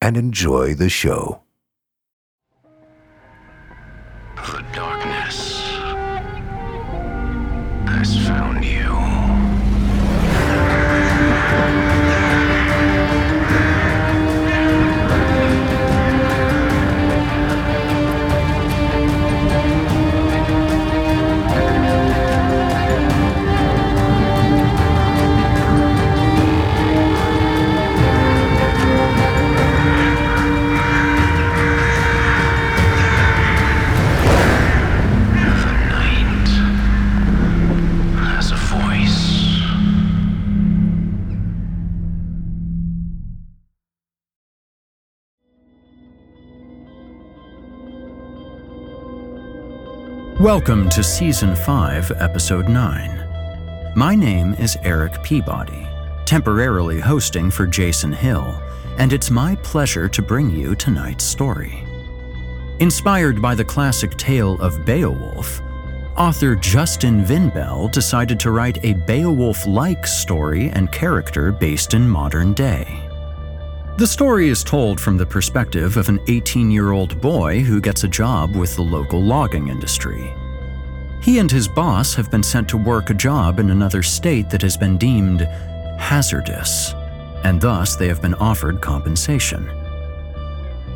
and enjoy the show. The darkness has found you. Welcome to Season 5, Episode 9. My name is Eric Peabody, temporarily hosting for Jason Hill, and it's my pleasure to bring you tonight's story. Inspired by the classic tale of Beowulf, author Justin Vinbell decided to write a Beowulf like story and character based in modern day. The story is told from the perspective of an 18 year old boy who gets a job with the local logging industry. He and his boss have been sent to work a job in another state that has been deemed hazardous, and thus they have been offered compensation.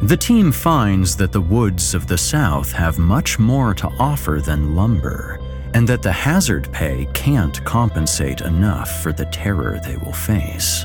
The team finds that the woods of the South have much more to offer than lumber, and that the hazard pay can't compensate enough for the terror they will face.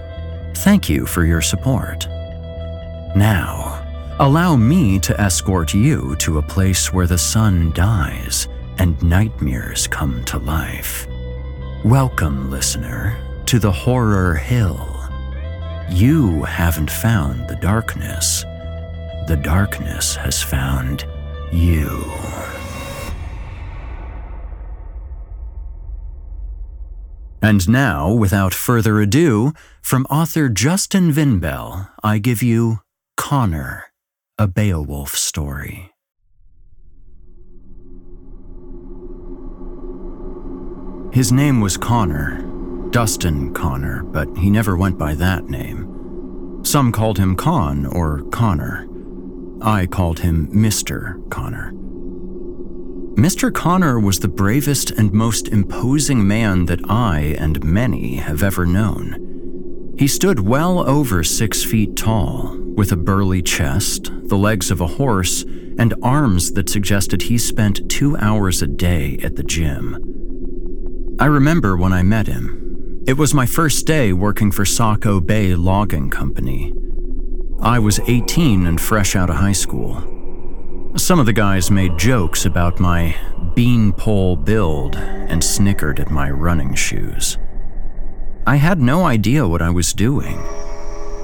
Thank you for your support. Now, allow me to escort you to a place where the sun dies and nightmares come to life. Welcome, listener, to the Horror Hill. You haven't found the darkness. The darkness has found you. And now, without further ado, from author Justin Vinbell, I give you Connor, a Beowulf story. His name was Connor, Dustin Connor, but he never went by that name. Some called him Con or Connor. I called him Mr. Connor. Mr. Connor was the bravest and most imposing man that I and many have ever known. He stood well over six feet tall, with a burly chest, the legs of a horse, and arms that suggested he spent two hours a day at the gym. I remember when I met him. It was my first day working for Saco Bay Logging Company. I was 18 and fresh out of high school. Some of the guys made jokes about my beanpole build and snickered at my running shoes. I had no idea what I was doing.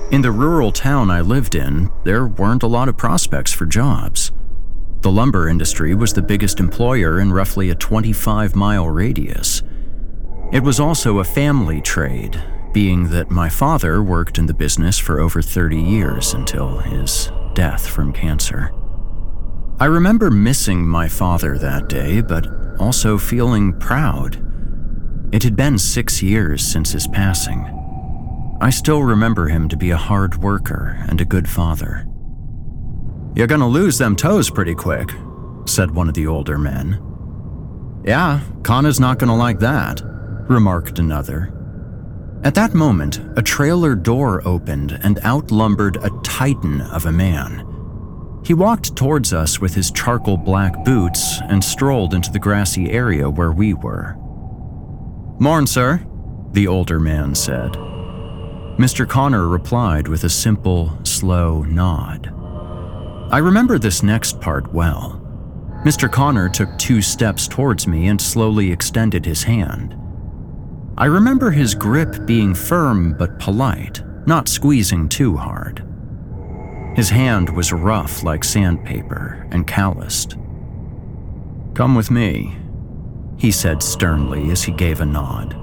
In the rural town I lived in, there weren't a lot of prospects for jobs. The lumber industry was the biggest employer in roughly a 25 mile radius. It was also a family trade, being that my father worked in the business for over 30 years until his death from cancer. I remember missing my father that day, but also feeling proud. It had been six years since his passing. I still remember him to be a hard worker and a good father. You're gonna lose them toes pretty quick, said one of the older men. Yeah, Connor's not gonna like that, remarked another. At that moment, a trailer door opened and out lumbered a titan of a man. He walked towards us with his charcoal black boots and strolled into the grassy area where we were. Morn, sir, the older man said. Mr. Connor replied with a simple, slow nod. I remember this next part well. Mr. Connor took two steps towards me and slowly extended his hand. I remember his grip being firm but polite, not squeezing too hard. His hand was rough like sandpaper and calloused. Come with me, he said sternly as he gave a nod.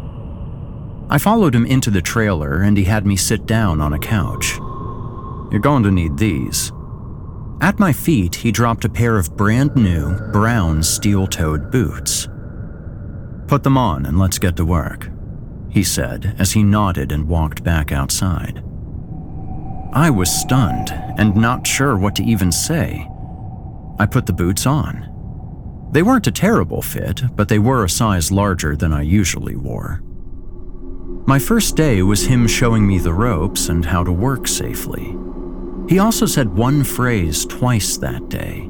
I followed him into the trailer and he had me sit down on a couch. You're going to need these. At my feet, he dropped a pair of brand new, brown steel toed boots. Put them on and let's get to work, he said as he nodded and walked back outside. I was stunned and not sure what to even say. I put the boots on. They weren't a terrible fit, but they were a size larger than I usually wore. My first day was him showing me the ropes and how to work safely. He also said one phrase twice that day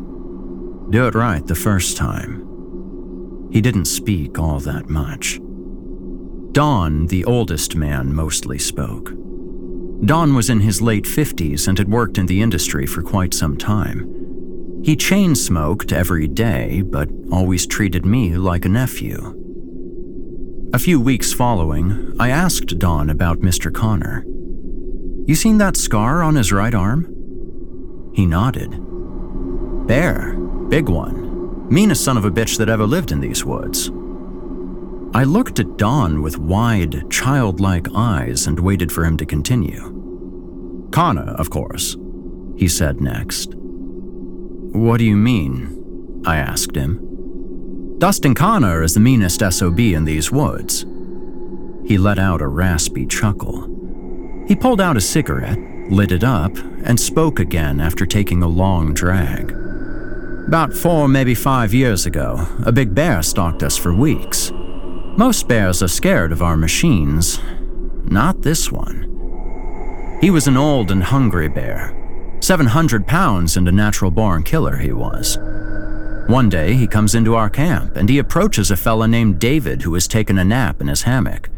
do it right the first time. He didn't speak all that much. Don, the oldest man, mostly spoke. Don was in his late 50s and had worked in the industry for quite some time. He chain smoked every day, but always treated me like a nephew. A few weeks following, I asked Don about Mr. Connor. You seen that scar on his right arm? He nodded. Bear, big one. Meanest son of a bitch that ever lived in these woods. I looked at Don with wide, childlike eyes and waited for him to continue. Connor, of course, he said next. What do you mean? I asked him. Dustin Connor is the meanest SOB in these woods. He let out a raspy chuckle. He pulled out a cigarette, lit it up, and spoke again after taking a long drag. About four, maybe five years ago, a big bear stalked us for weeks. Most bears are scared of our machines. Not this one. He was an old and hungry bear. 700 pounds and a natural born killer he was. One day, he comes into our camp and he approaches a fella named David who has taken a nap in his hammock.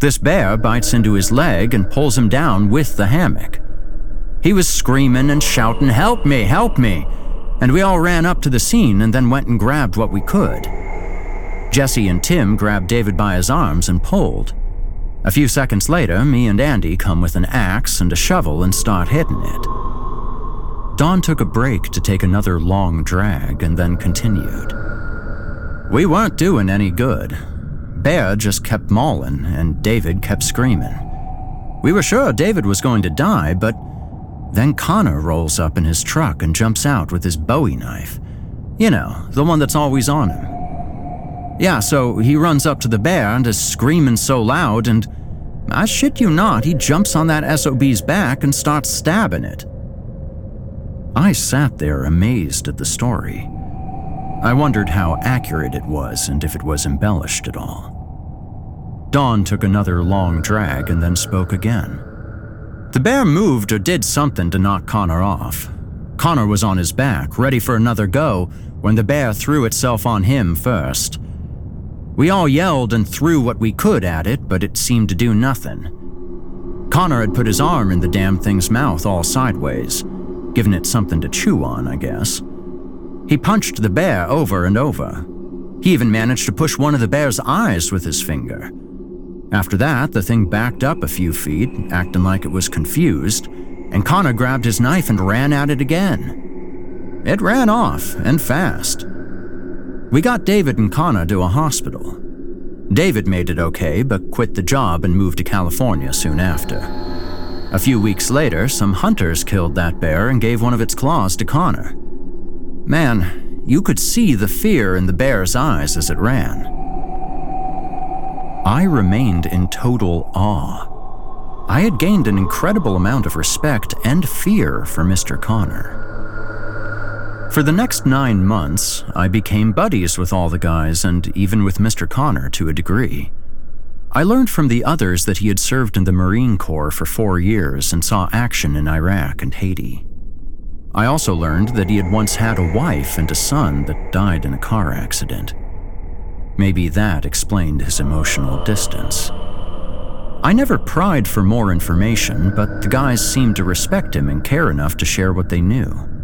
This bear bites into his leg and pulls him down with the hammock. He was screaming and shouting, Help me, help me! And we all ran up to the scene and then went and grabbed what we could. Jesse and Tim grabbed David by his arms and pulled. A few seconds later, me and Andy come with an axe and a shovel and start hitting it. Don took a break to take another long drag and then continued. We weren't doing any good. Bear just kept mauling, and David kept screaming. We were sure David was going to die, but then Connor rolls up in his truck and jumps out with his bowie knife. You know, the one that's always on him. Yeah, so he runs up to the bear and is screaming so loud, and I shit you not, he jumps on that SOB's back and starts stabbing it. I sat there amazed at the story. I wondered how accurate it was and if it was embellished at all. Don took another long drag and then spoke again. The bear moved or did something to knock Connor off. Connor was on his back, ready for another go, when the bear threw itself on him first. We all yelled and threw what we could at it, but it seemed to do nothing. Connor had put his arm in the damn thing's mouth all sideways, giving it something to chew on, I guess. He punched the bear over and over. He even managed to push one of the bear's eyes with his finger. After that, the thing backed up a few feet, acting like it was confused, and Connor grabbed his knife and ran at it again. It ran off, and fast. We got David and Connor to a hospital. David made it okay, but quit the job and moved to California soon after. A few weeks later, some hunters killed that bear and gave one of its claws to Connor. Man, you could see the fear in the bear's eyes as it ran. I remained in total awe. I had gained an incredible amount of respect and fear for Mr. Connor. For the next nine months, I became buddies with all the guys and even with Mr. Connor to a degree. I learned from the others that he had served in the Marine Corps for four years and saw action in Iraq and Haiti. I also learned that he had once had a wife and a son that died in a car accident. Maybe that explained his emotional distance. I never pried for more information, but the guys seemed to respect him and care enough to share what they knew.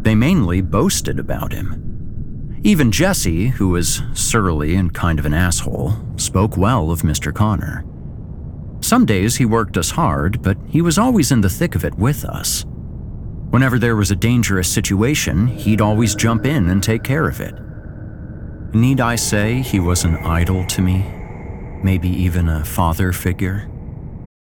They mainly boasted about him. Even Jesse, who was surly and kind of an asshole, spoke well of Mr. Connor. Some days he worked us hard, but he was always in the thick of it with us. Whenever there was a dangerous situation, he'd always jump in and take care of it. Need I say he was an idol to me? Maybe even a father figure?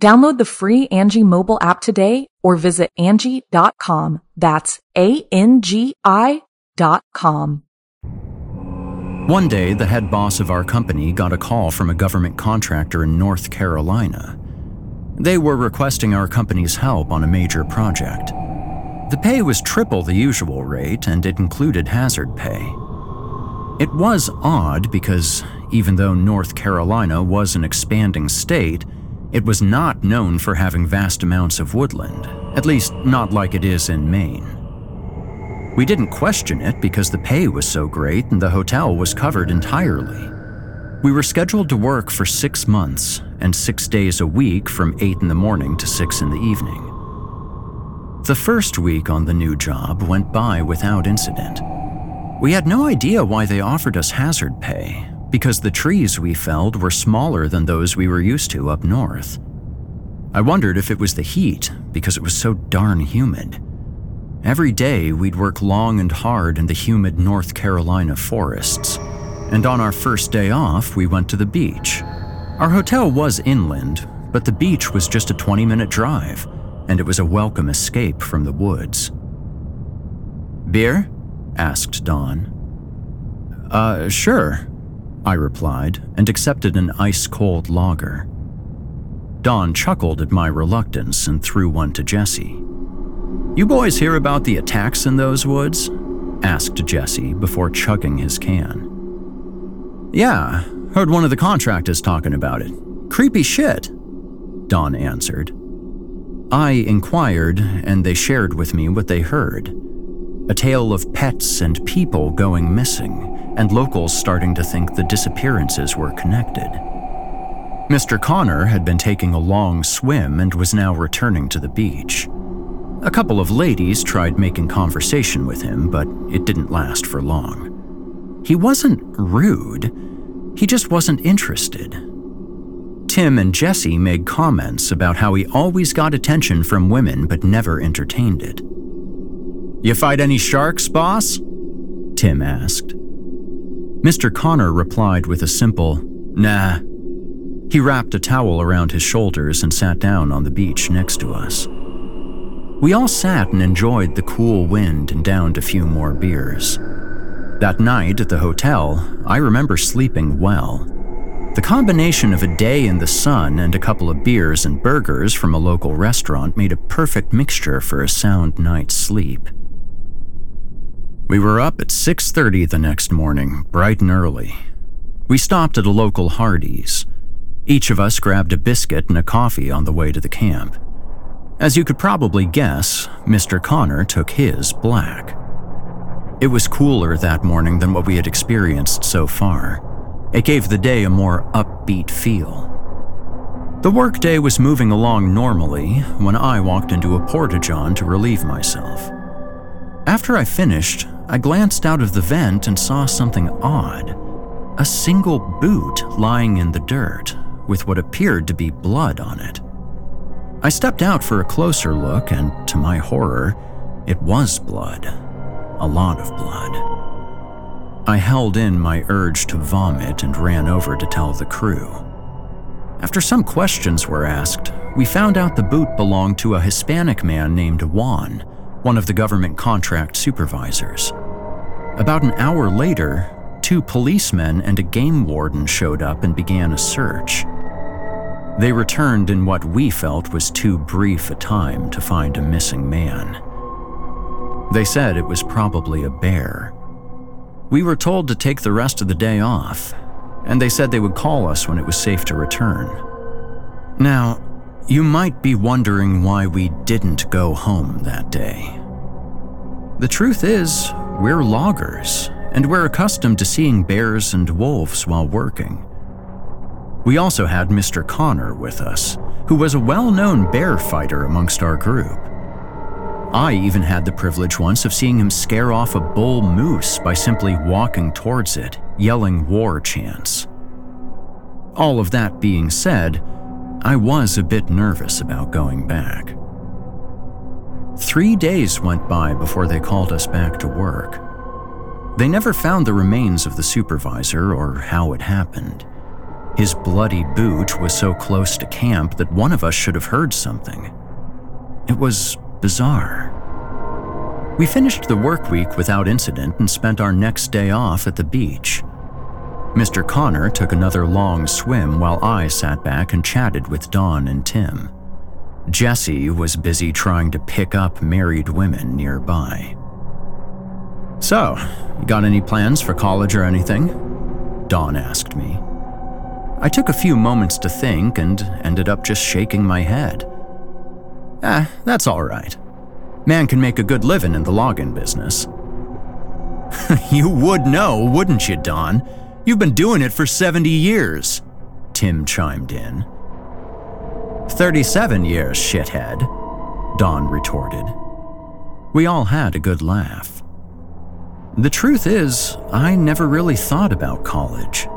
Download the free Angie mobile app today or visit Angie.com. That's A-N-G-I dot com. One day, the head boss of our company got a call from a government contractor in North Carolina. They were requesting our company's help on a major project. The pay was triple the usual rate and it included hazard pay. It was odd because even though North Carolina was an expanding state, it was not known for having vast amounts of woodland, at least not like it is in Maine. We didn't question it because the pay was so great and the hotel was covered entirely. We were scheduled to work for six months and six days a week from 8 in the morning to 6 in the evening. The first week on the new job went by without incident. We had no idea why they offered us hazard pay, because the trees we felled were smaller than those we were used to up north. I wondered if it was the heat, because it was so darn humid. Every day we'd work long and hard in the humid North Carolina forests, and on our first day off, we went to the beach. Our hotel was inland, but the beach was just a 20 minute drive, and it was a welcome escape from the woods. beer? asked Don. Uh, sure, I replied, and accepted an ice cold lager. Don chuckled at my reluctance and threw one to Jesse. You boys hear about the attacks in those woods? asked Jesse before chugging his can. Yeah, heard one of the contractors talking about it. Creepy shit, Don answered. I inquired, and they shared with me what they heard a tale of pets and people going missing, and locals starting to think the disappearances were connected. Mr. Connor had been taking a long swim and was now returning to the beach. A couple of ladies tried making conversation with him, but it didn't last for long. He wasn't rude, he just wasn't interested. Tim and Jesse made comments about how he always got attention from women but never entertained it. You fight any sharks, boss? Tim asked. Mr. Connor replied with a simple, nah. He wrapped a towel around his shoulders and sat down on the beach next to us. We all sat and enjoyed the cool wind and downed a few more beers. That night at the hotel, I remember sleeping well. The combination of a day in the sun and a couple of beers and burgers from a local restaurant made a perfect mixture for a sound night's sleep. We were up at 6:30 the next morning, bright and early. We stopped at a local Hardee's. Each of us grabbed a biscuit and a coffee on the way to the camp. As you could probably guess, Mr. Connor took his black. It was cooler that morning than what we had experienced so far. It gave the day a more upbeat feel. The workday was moving along normally when I walked into a porta-john to relieve myself. After I finished, I glanced out of the vent and saw something odd. A single boot lying in the dirt with what appeared to be blood on it. I stepped out for a closer look, and to my horror, it was blood. A lot of blood. I held in my urge to vomit and ran over to tell the crew. After some questions were asked, we found out the boot belonged to a Hispanic man named Juan, one of the government contract supervisors. About an hour later, two policemen and a game warden showed up and began a search. They returned in what we felt was too brief a time to find a missing man. They said it was probably a bear. We were told to take the rest of the day off, and they said they would call us when it was safe to return. Now, you might be wondering why we didn't go home that day. The truth is, we're loggers, and we're accustomed to seeing bears and wolves while working. We also had Mr. Connor with us, who was a well known bear fighter amongst our group. I even had the privilege once of seeing him scare off a bull moose by simply walking towards it, yelling war chants. All of that being said, I was a bit nervous about going back. Three days went by before they called us back to work. They never found the remains of the supervisor or how it happened. His bloody boot was so close to camp that one of us should have heard something. It was bizarre. We finished the work week without incident and spent our next day off at the beach. Mr. Connor took another long swim while I sat back and chatted with Don and Tim. Jesse was busy trying to pick up married women nearby. So, you got any plans for college or anything? Don asked me. I took a few moments to think and ended up just shaking my head. Ah, that's all right. Man can make a good living in the logging business. you would know, wouldn't you, Don? You've been doing it for 70 years, Tim chimed in. 37 years, shithead, Don retorted. We all had a good laugh. The truth is, I never really thought about college.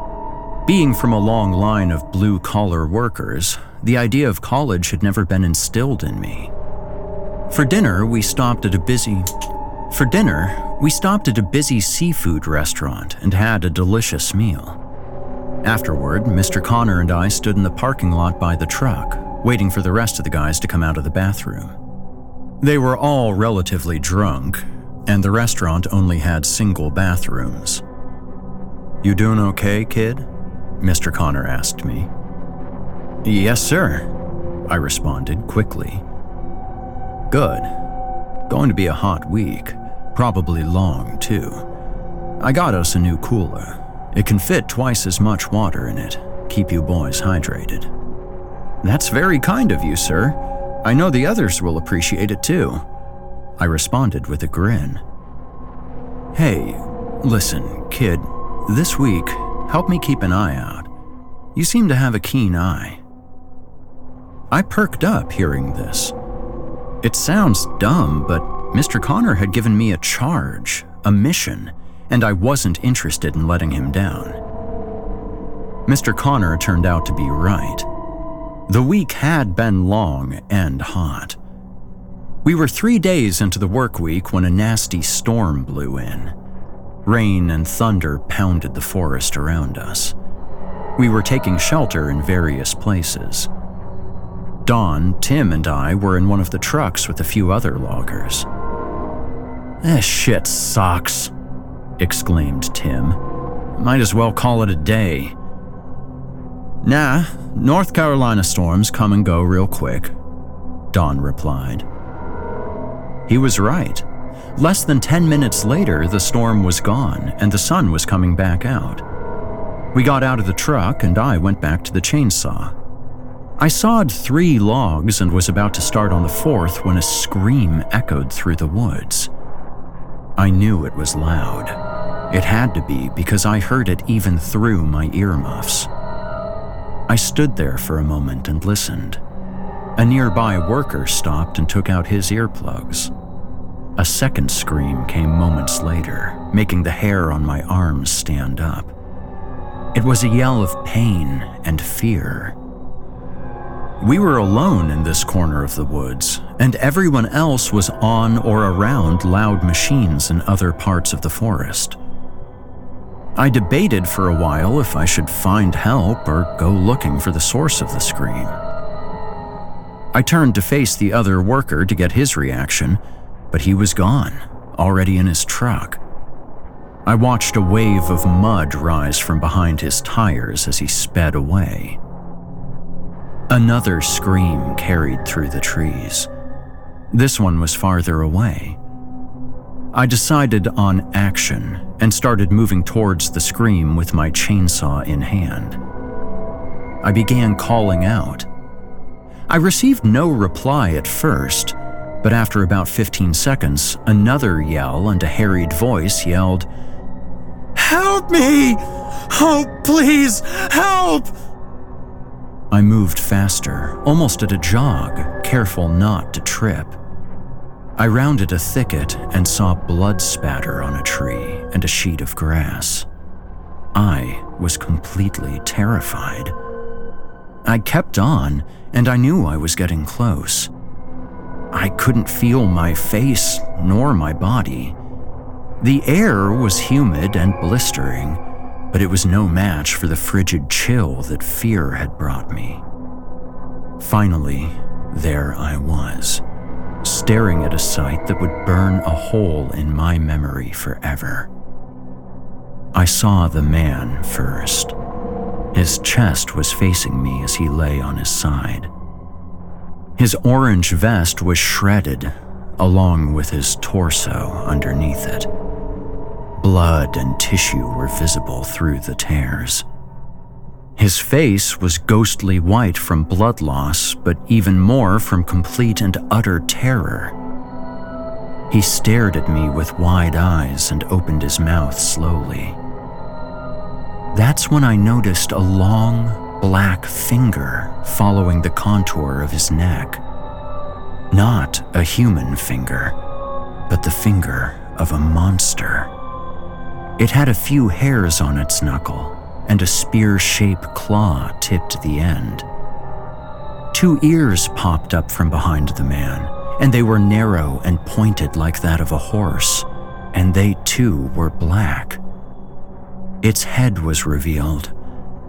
Being from a long line of blue collar workers, the idea of college had never been instilled in me. For dinner, we stopped at a busy For dinner, we stopped at a busy seafood restaurant and had a delicious meal. Afterward, Mr. Connor and I stood in the parking lot by the truck, waiting for the rest of the guys to come out of the bathroom. They were all relatively drunk, and the restaurant only had single bathrooms. You doing okay, kid? Mr. Connor asked me. Yes, sir, I responded quickly. Good. Going to be a hot week, probably long, too. I got us a new cooler. It can fit twice as much water in it, keep you boys hydrated. That's very kind of you, sir. I know the others will appreciate it too. I responded with a grin. Hey, listen, kid, this week, help me keep an eye out. You seem to have a keen eye. I perked up hearing this. It sounds dumb, but Mr. Connor had given me a charge, a mission, and I wasn't interested in letting him down. Mr. Connor turned out to be right. The week had been long and hot. We were three days into the work week when a nasty storm blew in. Rain and thunder pounded the forest around us. We were taking shelter in various places. Don, Tim, and I were in one of the trucks with a few other loggers. This shit sucks, exclaimed Tim. Might as well call it a day. Nah, North Carolina storms come and go real quick, Don replied. He was right. Less than 10 minutes later, the storm was gone and the sun was coming back out. We got out of the truck and I went back to the chainsaw. I sawed three logs and was about to start on the fourth when a scream echoed through the woods. I knew it was loud. It had to be because I heard it even through my earmuffs. I stood there for a moment and listened. A nearby worker stopped and took out his earplugs. A second scream came moments later, making the hair on my arms stand up. It was a yell of pain and fear. We were alone in this corner of the woods, and everyone else was on or around loud machines in other parts of the forest. I debated for a while if I should find help or go looking for the source of the scream. I turned to face the other worker to get his reaction, but he was gone, already in his truck. I watched a wave of mud rise from behind his tires as he sped away. Another scream carried through the trees. This one was farther away. I decided on action and started moving towards the scream with my chainsaw in hand. I began calling out. I received no reply at first, but after about 15 seconds, another yell and a harried voice yelled, Help me! Oh, please, help! I moved faster, almost at a jog, careful not to trip. I rounded a thicket and saw blood spatter on a tree and a sheet of grass. I was completely terrified. I kept on, and I knew I was getting close. I couldn't feel my face nor my body. The air was humid and blistering, but it was no match for the frigid chill that fear had brought me. Finally, there I was, staring at a sight that would burn a hole in my memory forever. I saw the man first. His chest was facing me as he lay on his side. His orange vest was shredded, along with his torso underneath it. Blood and tissue were visible through the tears. His face was ghostly white from blood loss, but even more from complete and utter terror. He stared at me with wide eyes and opened his mouth slowly. That's when I noticed a long, black finger following the contour of his neck. Not a human finger, but the finger of a monster. It had a few hairs on its knuckle and a spear shaped claw tipped the end. Two ears popped up from behind the man, and they were narrow and pointed like that of a horse, and they too were black. Its head was revealed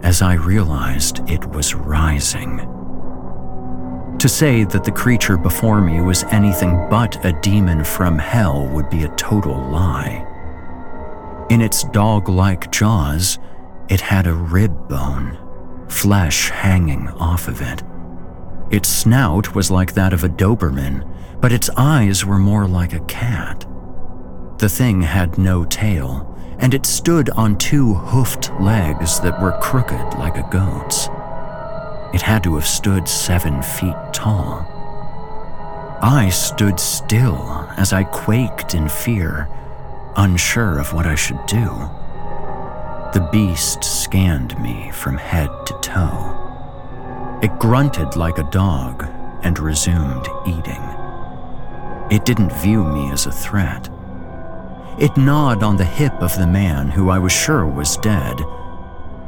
as I realized it was rising. To say that the creature before me was anything but a demon from hell would be a total lie. In its dog like jaws, it had a rib bone, flesh hanging off of it. Its snout was like that of a Doberman, but its eyes were more like a cat. The thing had no tail, and it stood on two hoofed legs that were crooked like a goat's. It had to have stood seven feet tall. I stood still as I quaked in fear, unsure of what I should do. The beast scanned me from head to toe. It grunted like a dog and resumed eating. It didn't view me as a threat. It gnawed on the hip of the man who I was sure was dead,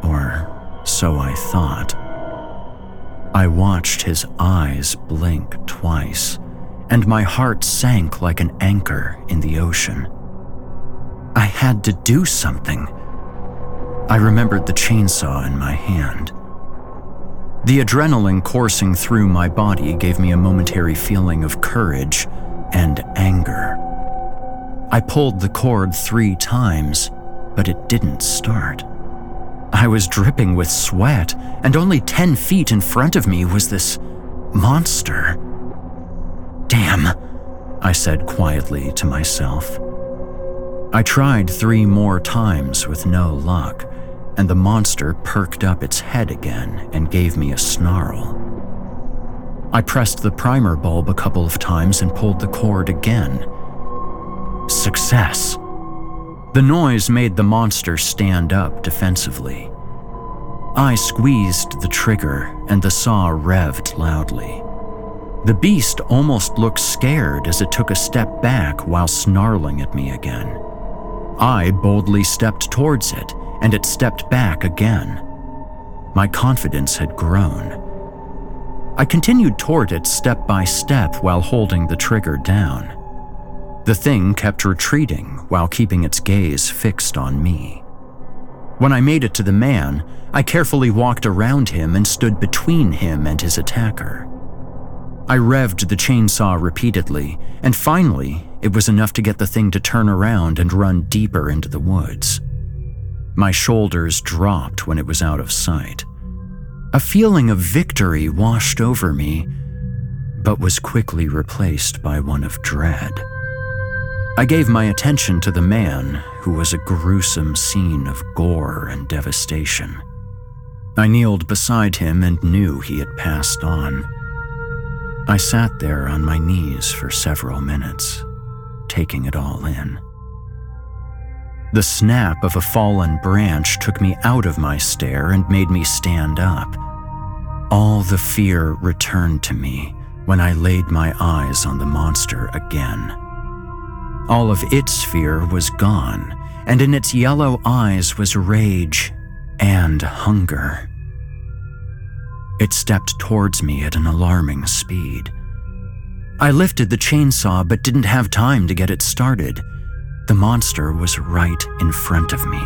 or so I thought. I watched his eyes blink twice, and my heart sank like an anchor in the ocean. I had to do something. I remembered the chainsaw in my hand. The adrenaline coursing through my body gave me a momentary feeling of courage and anger. I pulled the cord three times, but it didn't start. I was dripping with sweat, and only 10 feet in front of me was this monster. Damn, I said quietly to myself. I tried three more times with no luck, and the monster perked up its head again and gave me a snarl. I pressed the primer bulb a couple of times and pulled the cord again. Success. The noise made the monster stand up defensively. I squeezed the trigger and the saw revved loudly. The beast almost looked scared as it took a step back while snarling at me again. I boldly stepped towards it, and it stepped back again. My confidence had grown. I continued toward it step by step while holding the trigger down. The thing kept retreating while keeping its gaze fixed on me. When I made it to the man, I carefully walked around him and stood between him and his attacker. I revved the chainsaw repeatedly, and finally, it was enough to get the thing to turn around and run deeper into the woods. My shoulders dropped when it was out of sight. A feeling of victory washed over me, but was quickly replaced by one of dread. I gave my attention to the man, who was a gruesome scene of gore and devastation. I kneeled beside him and knew he had passed on. I sat there on my knees for several minutes, taking it all in. The snap of a fallen branch took me out of my stare and made me stand up. All the fear returned to me when I laid my eyes on the monster again. All of its fear was gone, and in its yellow eyes was rage and hunger. It stepped towards me at an alarming speed. I lifted the chainsaw but didn't have time to get it started. The monster was right in front of me.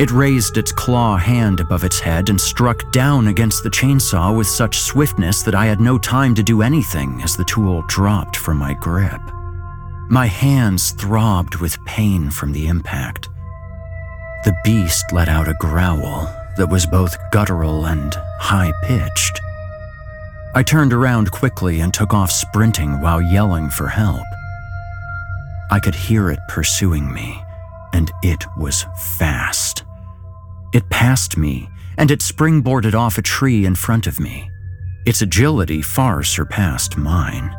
It raised its claw hand above its head and struck down against the chainsaw with such swiftness that I had no time to do anything as the tool dropped from my grip. My hands throbbed with pain from the impact. The beast let out a growl that was both guttural and high pitched. I turned around quickly and took off sprinting while yelling for help. I could hear it pursuing me, and it was fast. It passed me, and it springboarded off a tree in front of me. Its agility far surpassed mine.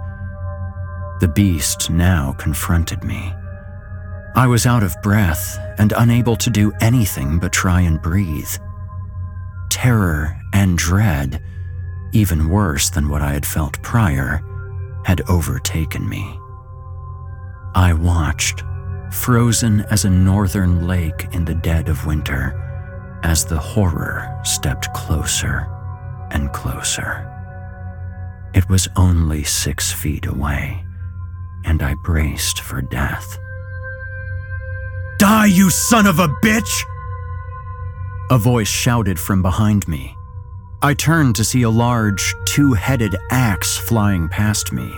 The beast now confronted me. I was out of breath and unable to do anything but try and breathe. Terror and dread, even worse than what I had felt prior, had overtaken me. I watched, frozen as a northern lake in the dead of winter, as the horror stepped closer and closer. It was only six feet away and I braced for death. Die, you son of a bitch! A voice shouted from behind me. I turned to see a large, two headed axe flying past me.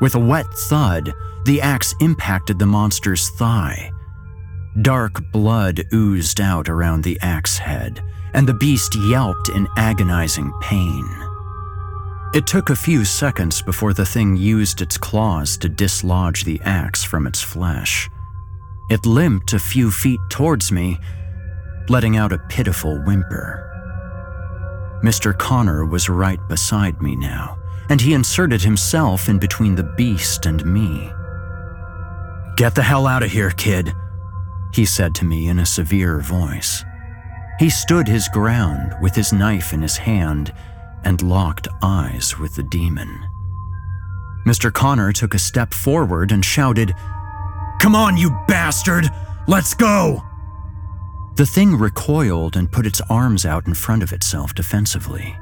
With a wet thud, the axe impacted the monster's thigh. Dark blood oozed out around the axe head, and the beast yelped in agonizing pain. It took a few seconds before the thing used its claws to dislodge the axe from its flesh. It limped a few feet towards me, letting out a pitiful whimper. Mr. Connor was right beside me now, and he inserted himself in between the beast and me. Get the hell out of here, kid, he said to me in a severe voice. He stood his ground with his knife in his hand and locked eyes with the demon. Mr. Connor took a step forward and shouted, Come on, you bastard! Let's go! The thing recoiled and put its arms out in front of itself defensively.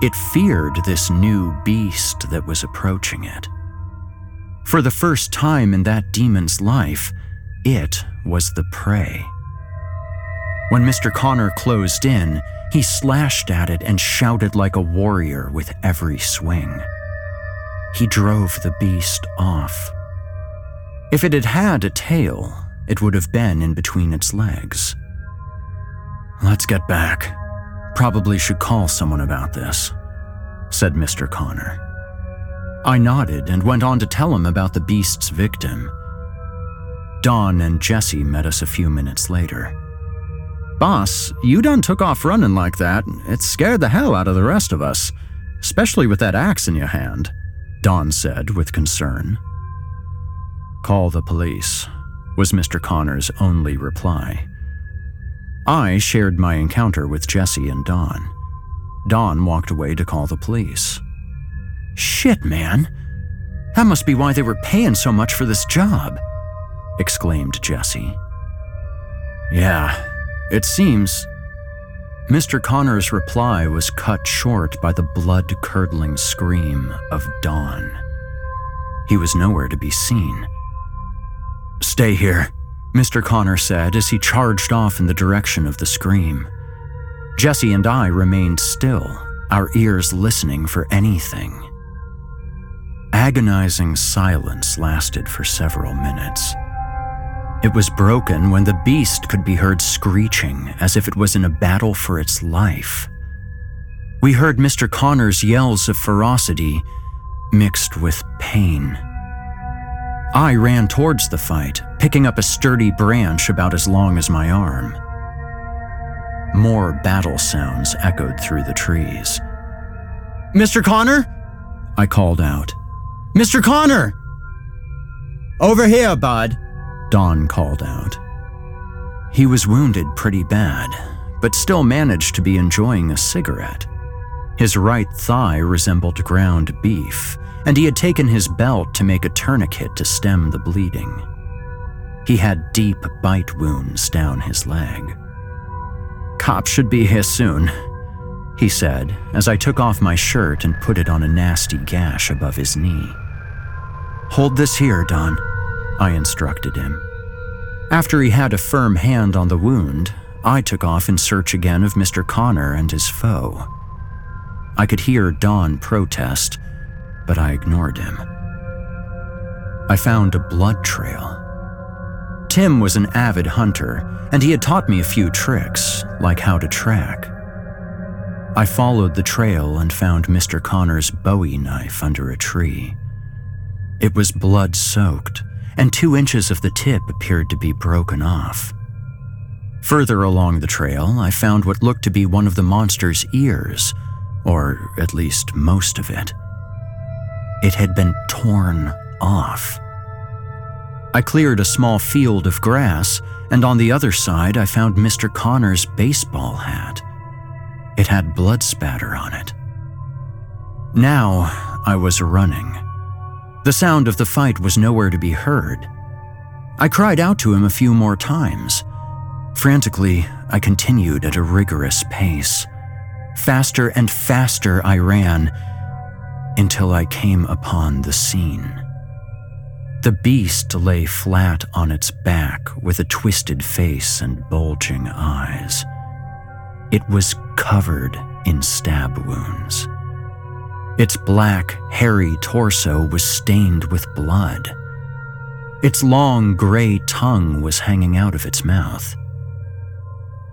It feared this new beast that was approaching it. For the first time in that demon's life, it was the prey. When Mr. Connor closed in, he slashed at it and shouted like a warrior with every swing. He drove the beast off. If it had had a tail, it would have been in between its legs. Let's get back. Probably should call someone about this, said Mr. Connor. I nodded and went on to tell him about the beast's victim. Don and Jesse met us a few minutes later. Boss, you done took off running like that. It scared the hell out of the rest of us, especially with that axe in your hand, Don said with concern. Call the police, was Mr. Connor's only reply. I shared my encounter with Jesse and Don. Don walked away to call the police. Shit, man. That must be why they were paying so much for this job, exclaimed Jesse. Yeah, it seems. Mr. Connor's reply was cut short by the blood curdling scream of Don. He was nowhere to be seen. Stay here, Mr. Connor said as he charged off in the direction of the scream. Jesse and I remained still, our ears listening for anything. Agonizing silence lasted for several minutes. It was broken when the beast could be heard screeching as if it was in a battle for its life. We heard Mr. Connor's yells of ferocity mixed with pain. I ran towards the fight, picking up a sturdy branch about as long as my arm. More battle sounds echoed through the trees. Mr. Connor? I called out. Mr. Connor! Over here, bud, Don called out. He was wounded pretty bad, but still managed to be enjoying a cigarette. His right thigh resembled ground beef, and he had taken his belt to make a tourniquet to stem the bleeding. He had deep bite wounds down his leg. Cops should be here soon, he said as I took off my shirt and put it on a nasty gash above his knee. Hold this here, Don, I instructed him. After he had a firm hand on the wound, I took off in search again of Mr. Connor and his foe. I could hear Don protest, but I ignored him. I found a blood trail. Tim was an avid hunter, and he had taught me a few tricks, like how to track. I followed the trail and found Mr. Connor's bowie knife under a tree. It was blood soaked, and two inches of the tip appeared to be broken off. Further along the trail, I found what looked to be one of the monster's ears, or at least most of it. It had been torn off. I cleared a small field of grass, and on the other side, I found Mr. Connor's baseball hat. It had blood spatter on it. Now I was running. The sound of the fight was nowhere to be heard. I cried out to him a few more times. Frantically, I continued at a rigorous pace. Faster and faster I ran until I came upon the scene. The beast lay flat on its back with a twisted face and bulging eyes. It was covered in stab wounds. Its black, hairy torso was stained with blood. Its long gray tongue was hanging out of its mouth.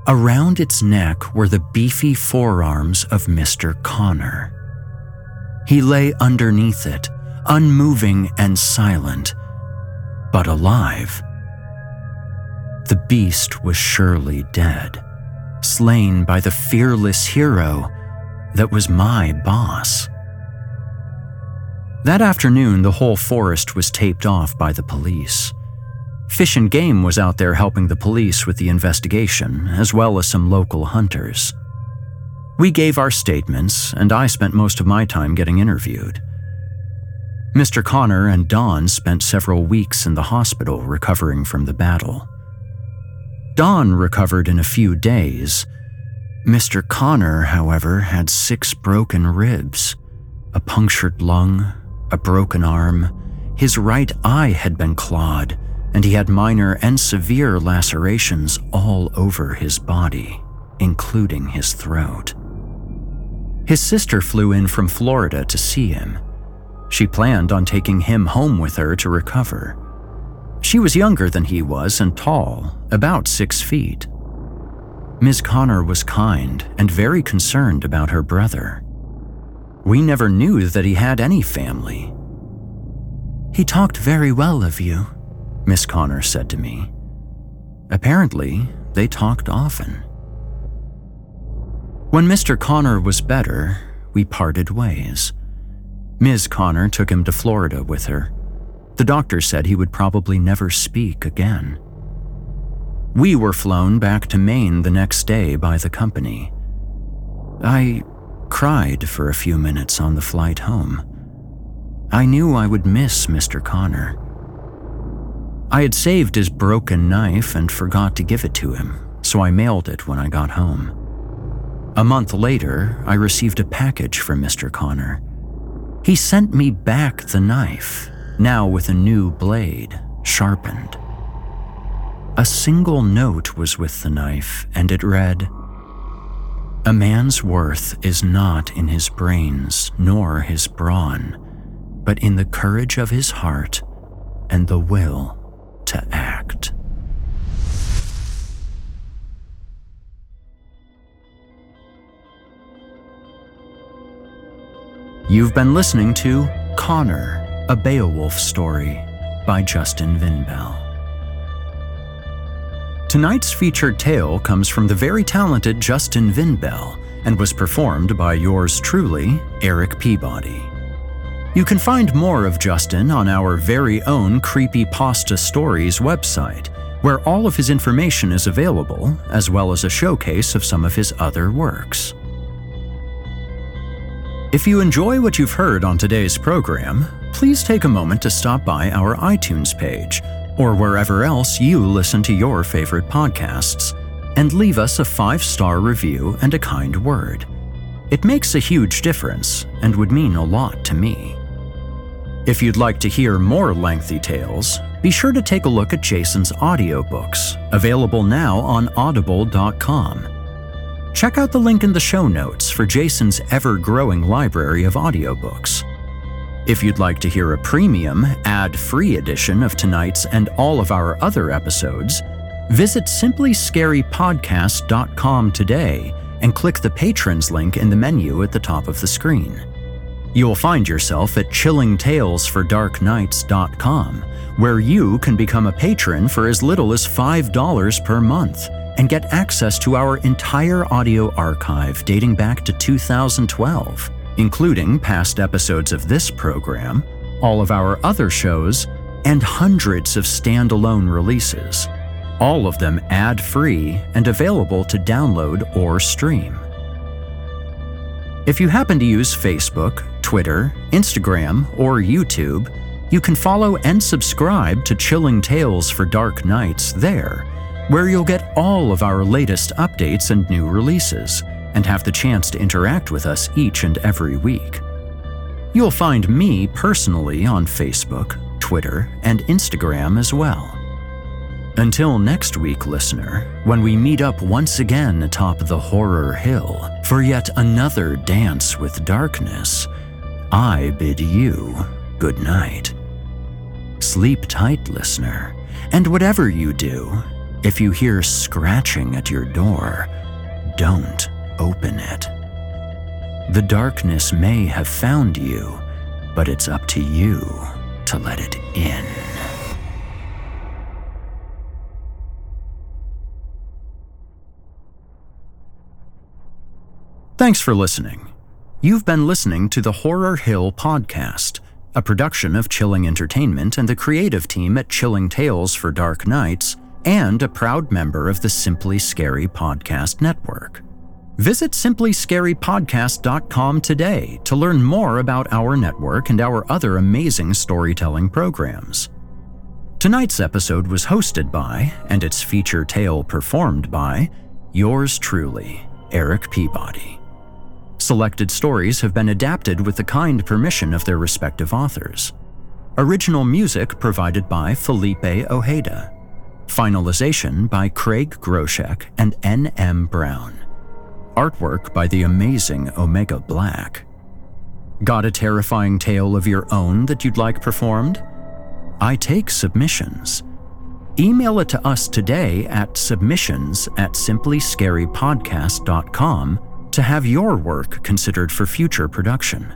Around its neck were the beefy forearms of Mr. Connor. He lay underneath it, unmoving and silent, but alive. The beast was surely dead, slain by the fearless hero that was my boss. That afternoon, the whole forest was taped off by the police. Fish and Game was out there helping the police with the investigation, as well as some local hunters. We gave our statements, and I spent most of my time getting interviewed. Mr. Connor and Don spent several weeks in the hospital recovering from the battle. Don recovered in a few days. Mr. Connor, however, had six broken ribs, a punctured lung, a broken arm. His right eye had been clawed, and he had minor and severe lacerations all over his body, including his throat. His sister flew in from Florida to see him. She planned on taking him home with her to recover. She was younger than he was and tall, about six feet. Ms. Connor was kind and very concerned about her brother. We never knew that he had any family. He talked very well of you, Miss Connor said to me. Apparently, they talked often. When Mr. Connor was better, we parted ways. Ms. Connor took him to Florida with her. The doctor said he would probably never speak again. We were flown back to Maine the next day by the company. I cried for a few minutes on the flight home. I knew I would miss Mr. Connor. I had saved his broken knife and forgot to give it to him, so I mailed it when I got home. A month later, I received a package from Mr. Connor. He sent me back the knife, now with a new blade, sharpened. A single note was with the knife, and it read A man's worth is not in his brains nor his brawn, but in the courage of his heart and the will You've been listening to Connor, a Beowulf story by Justin Vinbell. Tonight's featured tale comes from the very talented Justin Vinbell and was performed by yours truly, Eric Peabody. You can find more of Justin on our very own Creepy Pasta Stories website, where all of his information is available, as well as a showcase of some of his other works. If you enjoy what you've heard on today's program, please take a moment to stop by our iTunes page or wherever else you listen to your favorite podcasts and leave us a five star review and a kind word. It makes a huge difference and would mean a lot to me. If you'd like to hear more lengthy tales, be sure to take a look at Jason's audiobooks, available now on audible.com. Check out the link in the show notes for Jason's ever growing library of audiobooks. If you'd like to hear a premium, ad free edition of tonight's and all of our other episodes, visit simplyscarypodcast.com today and click the patrons link in the menu at the top of the screen. You'll find yourself at chillingtalesfordarknights.com, where you can become a patron for as little as $5 per month and get access to our entire audio archive dating back to 2012, including past episodes of this program, all of our other shows, and hundreds of standalone releases, all of them ad free and available to download or stream. If you happen to use Facebook, Twitter, Instagram, or YouTube, you can follow and subscribe to Chilling Tales for Dark Nights there, where you'll get all of our latest updates and new releases, and have the chance to interact with us each and every week. You'll find me personally on Facebook, Twitter, and Instagram as well. Until next week, listener, when we meet up once again atop the horror hill for yet another dance with darkness, I bid you good night. Sleep tight, listener, and whatever you do, if you hear scratching at your door, don't open it. The darkness may have found you, but it's up to you to let it in. Thanks for listening. You've been listening to the Horror Hill Podcast, a production of Chilling Entertainment and the creative team at Chilling Tales for Dark Nights, and a proud member of the Simply Scary Podcast Network. Visit simplyscarypodcast.com today to learn more about our network and our other amazing storytelling programs. Tonight's episode was hosted by, and its feature tale performed by, yours truly, Eric Peabody. Selected stories have been adapted with the kind permission of their respective authors. Original music provided by Felipe Ojeda. Finalization by Craig Groshek and N.M. Brown. Artwork by the amazing Omega Black. Got a terrifying tale of your own that you'd like performed? I take submissions. Email it to us today at submissions at simplyscarypodcast.com to have your work considered for future production.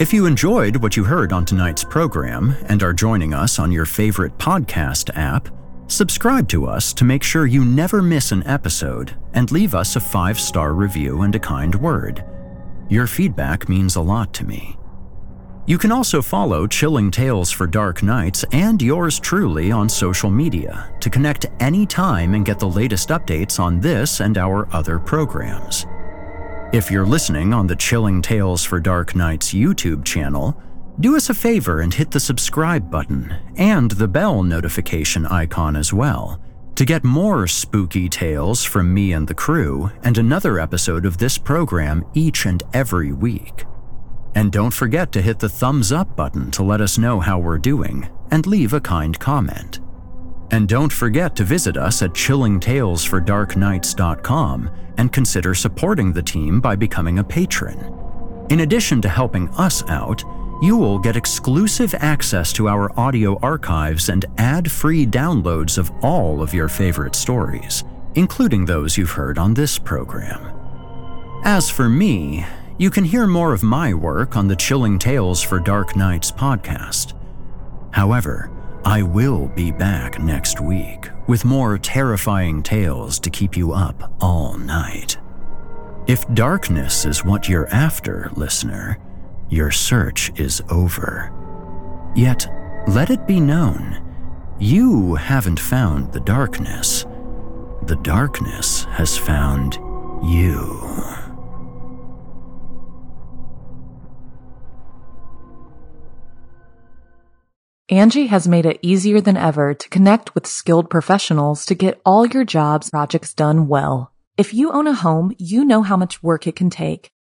If you enjoyed what you heard on tonight's program and are joining us on your favorite podcast app, subscribe to us to make sure you never miss an episode and leave us a five star review and a kind word. Your feedback means a lot to me. You can also follow Chilling Tales for Dark Nights and yours truly on social media to connect anytime and get the latest updates on this and our other programs. If you're listening on the Chilling Tales for Dark Nights YouTube channel, do us a favor and hit the subscribe button and the bell notification icon as well to get more spooky tales from me and the crew and another episode of this program each and every week. And don't forget to hit the thumbs up button to let us know how we're doing and leave a kind comment. And don't forget to visit us at chillingtalesfordarknights.com and consider supporting the team by becoming a patron. In addition to helping us out, you will get exclusive access to our audio archives and ad free downloads of all of your favorite stories, including those you've heard on this program. As for me, you can hear more of my work on the Chilling Tales for Dark Nights podcast. However, I will be back next week with more terrifying tales to keep you up all night. If darkness is what you're after, listener, your search is over. Yet, let it be known, you haven't found the darkness. The darkness has found you. Angi has made it easier than ever to connect with skilled professionals to get all your jobs projects done well. If you own a home, you know how much work it can take,